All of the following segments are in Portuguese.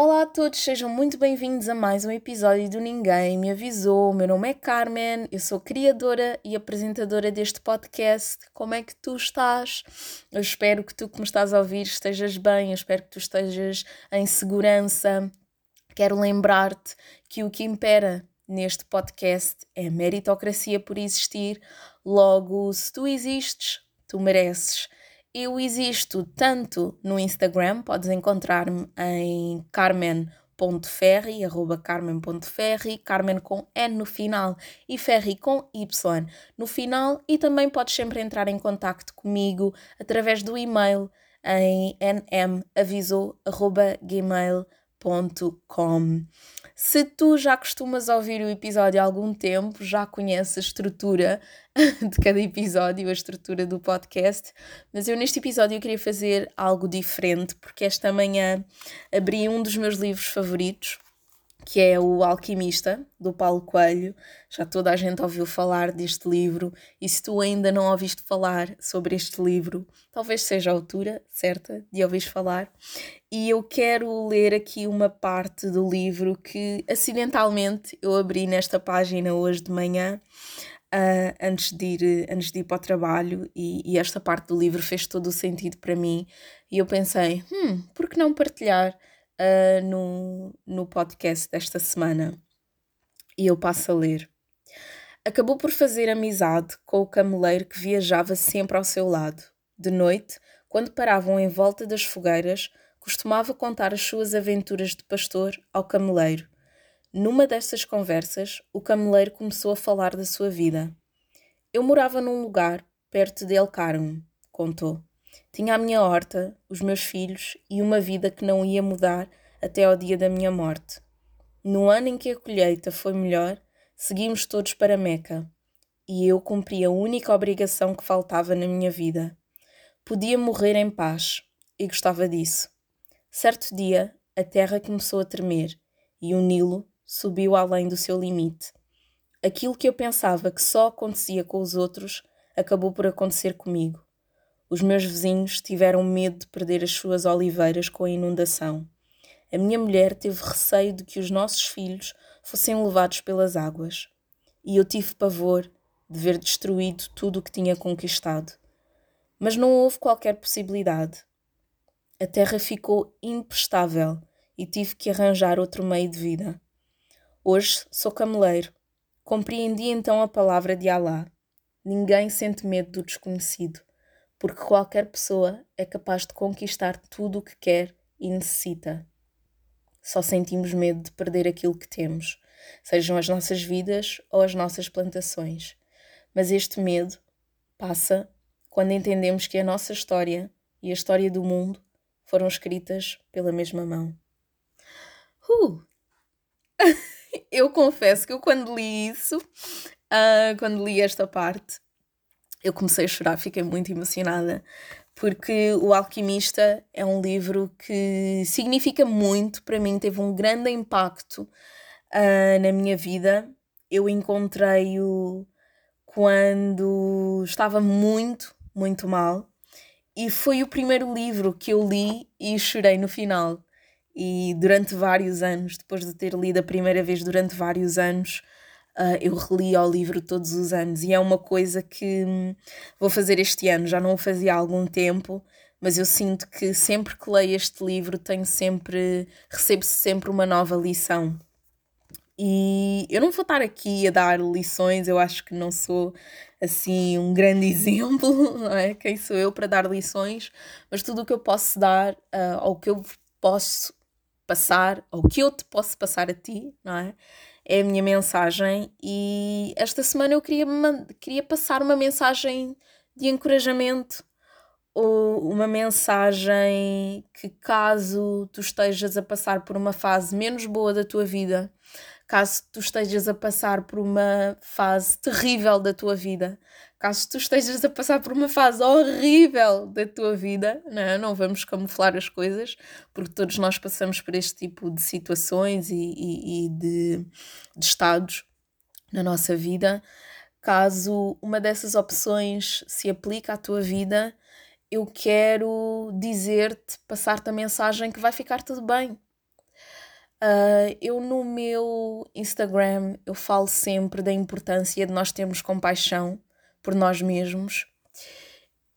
Olá a todos, sejam muito bem-vindos a mais um episódio do Ninguém Me Avisou. O meu nome é Carmen, eu sou criadora e apresentadora deste podcast. Como é que tu estás? Eu espero que tu que me estás a ouvir estejas bem, eu espero que tu estejas em segurança. Quero lembrar-te que o que impera neste podcast é meritocracia por existir. Logo, se tu existes, tu mereces. Eu existo tanto no Instagram, podes encontrar-me em carmen.ferri, arroba carmen.ferri, carmen com N no final e ferri com Y no final. E também podes sempre entrar em contato comigo através do e-mail em nmavisou.gmail.com se tu já costumas ouvir o episódio há algum tempo, já conheces a estrutura de cada episódio, a estrutura do podcast, mas eu neste episódio eu queria fazer algo diferente, porque esta manhã abri um dos meus livros favoritos, que é O Alquimista, do Paulo Coelho. Já toda a gente ouviu falar deste livro, e se tu ainda não ouviste falar sobre este livro, talvez seja a altura certa de ouvir falar. E eu quero ler aqui uma parte do livro que acidentalmente eu abri nesta página hoje de manhã. Uh, antes, de ir, antes de ir para o trabalho, e, e esta parte do livro fez todo o sentido para mim. E eu pensei: hum, por que não partilhar uh, no, no podcast desta semana. E eu passo a ler. Acabou por fazer amizade com o cameleiro que viajava sempre ao seu lado. De noite, quando paravam em volta das fogueiras, costumava contar as suas aventuras de pastor ao cameleiro. Numa dessas conversas, o cameleiro começou a falar da sua vida. Eu morava num lugar perto de El Carmo, contou. Tinha a minha horta, os meus filhos e uma vida que não ia mudar até ao dia da minha morte. No ano em que a colheita foi melhor, seguimos todos para Meca e eu cumpri a única obrigação que faltava na minha vida. Podia morrer em paz e gostava disso. Certo dia, a terra começou a tremer e o Nilo subiu além do seu limite. Aquilo que eu pensava que só acontecia com os outros acabou por acontecer comigo. Os meus vizinhos tiveram medo de perder as suas oliveiras com a inundação. A minha mulher teve receio de que os nossos filhos fossem levados pelas águas. E eu tive pavor de ver destruído tudo o que tinha conquistado. Mas não houve qualquer possibilidade. A terra ficou imprestável e tive que arranjar outro meio de vida. Hoje sou cameleiro. Compreendi então a palavra de Alá. Ninguém sente medo do desconhecido porque qualquer pessoa é capaz de conquistar tudo o que quer e necessita. Só sentimos medo de perder aquilo que temos, sejam as nossas vidas ou as nossas plantações. Mas este medo passa quando entendemos que a nossa história e a história do mundo foram escritas pela mesma mão. Uh! eu confesso que eu quando li isso, uh, quando li esta parte, eu comecei a chorar, fiquei muito emocionada, porque O Alquimista é um livro que significa muito para mim, teve um grande impacto uh, na minha vida. Eu encontrei-o quando estava muito, muito mal, e foi o primeiro livro que eu li e chorei no final. E durante vários anos, depois de ter lido a primeira vez durante vários anos, Uh, eu reli o livro todos os anos e é uma coisa que hum, vou fazer este ano, já não o fazia há algum tempo, mas eu sinto que sempre que leio este livro tenho sempre, recebo sempre uma nova lição. E eu não vou estar aqui a dar lições, eu acho que não sou assim um grande exemplo, não é? Quem sou eu para dar lições, mas tudo o que eu posso dar, uh, ou que eu posso passar, ou que eu te posso passar a ti, não é? É a minha mensagem e esta semana eu queria, queria passar uma mensagem de encorajamento ou uma mensagem que caso tu estejas a passar por uma fase menos boa da tua vida, caso tu estejas a passar por uma fase terrível da tua vida, caso tu estejas a passar por uma fase horrível da tua vida, não, é? não vamos camuflar as coisas, porque todos nós passamos por este tipo de situações e, e, e de, de estados na nossa vida. Caso uma dessas opções se aplique à tua vida, eu quero dizer-te, passar-te a mensagem que vai ficar tudo bem. Uh, eu no meu Instagram eu falo sempre da importância de nós termos compaixão por nós mesmos.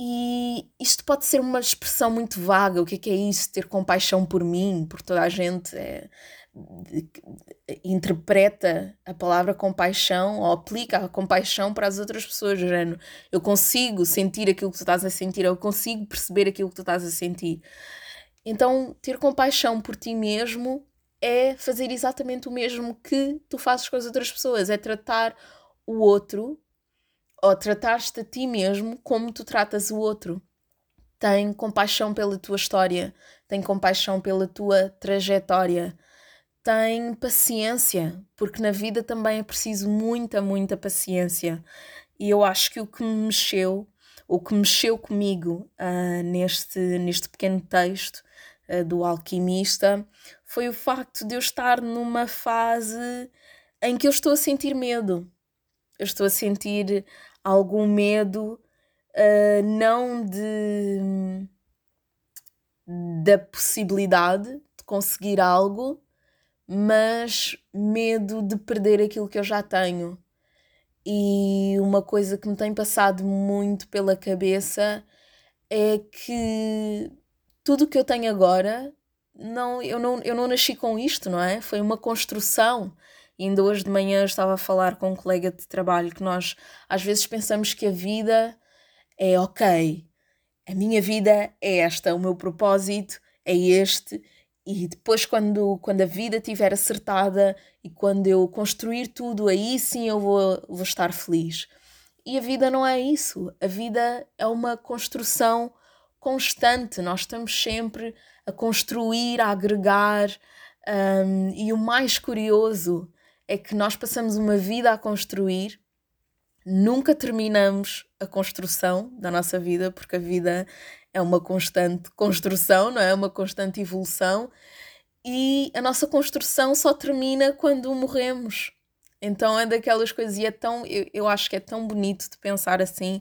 E isto pode ser uma expressão muito vaga. O que é, que é isso? Ter compaixão por mim, por toda a gente. É, interpreta a palavra compaixão ou aplica a compaixão para as outras pessoas. Género. Eu consigo sentir aquilo que tu estás a sentir, eu consigo perceber aquilo que tu estás a sentir. Então, ter compaixão por ti mesmo é fazer exatamente o mesmo que tu fazes com as outras pessoas, é tratar o outro ou tratar-te a ti mesmo como tu tratas o outro. Tem compaixão pela tua história, tem compaixão pela tua trajetória, tem paciência, porque na vida também é preciso muita, muita paciência. E eu acho que o que me mexeu, o que mexeu comigo uh, neste, neste pequeno texto uh, do alquimista, foi o facto de eu estar numa fase em que eu estou a sentir medo. Eu estou a sentir algum medo, uh, não de da possibilidade de conseguir algo, mas medo de perder aquilo que eu já tenho. E uma coisa que me tem passado muito pela cabeça é que tudo o que eu tenho agora, não, eu, não, eu não nasci com isto, não é? Foi uma construção. E ainda hoje de manhã estava a falar com um colega de trabalho que nós às vezes pensamos que a vida é ok, a minha vida é esta, o meu propósito é este, e depois, quando, quando a vida estiver acertada e quando eu construir tudo, aí sim eu vou, vou estar feliz. E a vida não é isso. A vida é uma construção constante. Nós estamos sempre a construir, a agregar. Um, e o mais curioso é que nós passamos uma vida a construir, nunca terminamos a construção da nossa vida, porque a vida é uma constante construção, não é? Uma constante evolução. E a nossa construção só termina quando morremos. Então é daquelas coisas, e é tão, eu, eu acho que é tão bonito de pensar assim,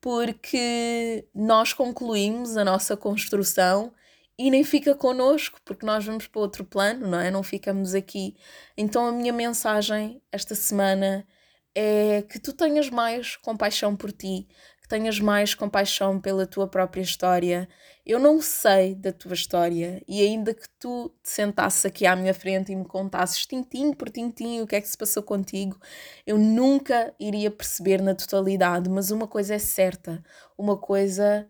porque nós concluímos a nossa construção e nem fica connosco, porque nós vamos para outro plano, não é? Não ficamos aqui. Então a minha mensagem esta semana é que tu tenhas mais compaixão por ti, tenhas mais compaixão pela tua própria história. Eu não sei da tua história e ainda que tu te sentasses aqui à minha frente e me contasses tintim por tintim o que é que se passou contigo, eu nunca iria perceber na totalidade, mas uma coisa é certa, uma coisa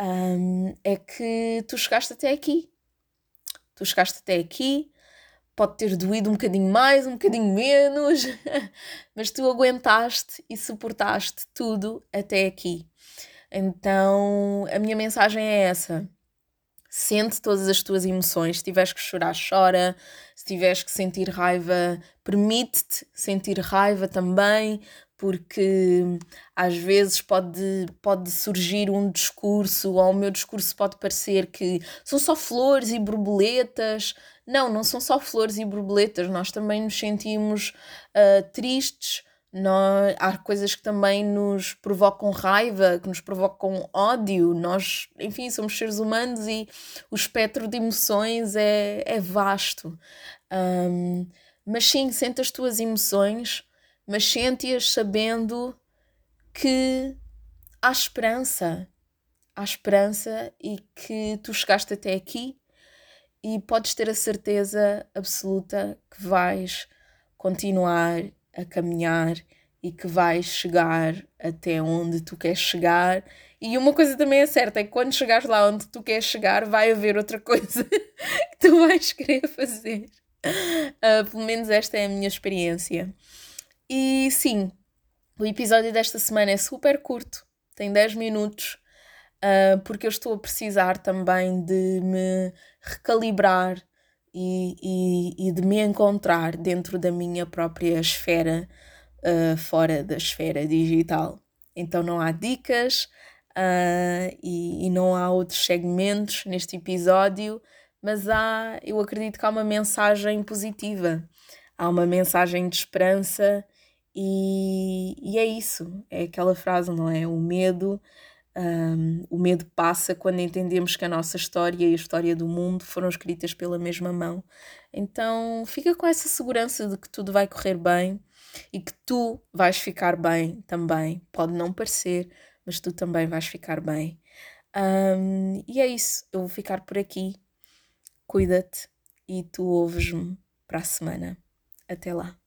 um, é que tu chegaste até aqui. Tu chegaste até aqui, pode ter doído um bocadinho mais, um bocadinho menos, mas tu aguentaste e suportaste tudo até aqui. Então, a minha mensagem é essa. Sente todas as tuas emoções. Se tiveres que chorar, chora. Se tiveres que sentir raiva, permite-te sentir raiva também, porque às vezes pode, pode surgir um discurso, ou o meu discurso pode parecer que são só flores e borboletas. Não, não são só flores e borboletas, nós também nos sentimos uh, tristes. Nós, há coisas que também nos provocam raiva, que nos provocam ódio. Nós, enfim, somos seres humanos e o espectro de emoções é, é vasto. Um, mas sim, sente as tuas emoções mas sente-as sabendo que há esperança. Há esperança e que tu chegaste até aqui e podes ter a certeza absoluta que vais continuar a caminhar e que vais chegar até onde tu queres chegar. E uma coisa também é certa: é que quando chegares lá onde tu queres chegar, vai haver outra coisa que tu vais querer fazer. Uh, pelo menos esta é a minha experiência. E sim, o episódio desta semana é super curto, tem 10 minutos, uh, porque eu estou a precisar também de me recalibrar e, e, e de me encontrar dentro da minha própria esfera, uh, fora da esfera digital. Então não há dicas uh, e, e não há outros segmentos neste episódio, mas há, eu acredito que há uma mensagem positiva, há uma mensagem de esperança e, e é isso, é aquela frase, não é? O medo Um, o medo passa quando entendemos que a nossa história e a história do mundo foram escritas pela mesma mão. Então fica com essa segurança de que tudo vai correr bem e que tu vais ficar bem também. Pode não parecer, mas tu também vais ficar bem. Um, e é isso, eu vou ficar por aqui. Cuida-te e tu ouves-me para a semana. Até lá.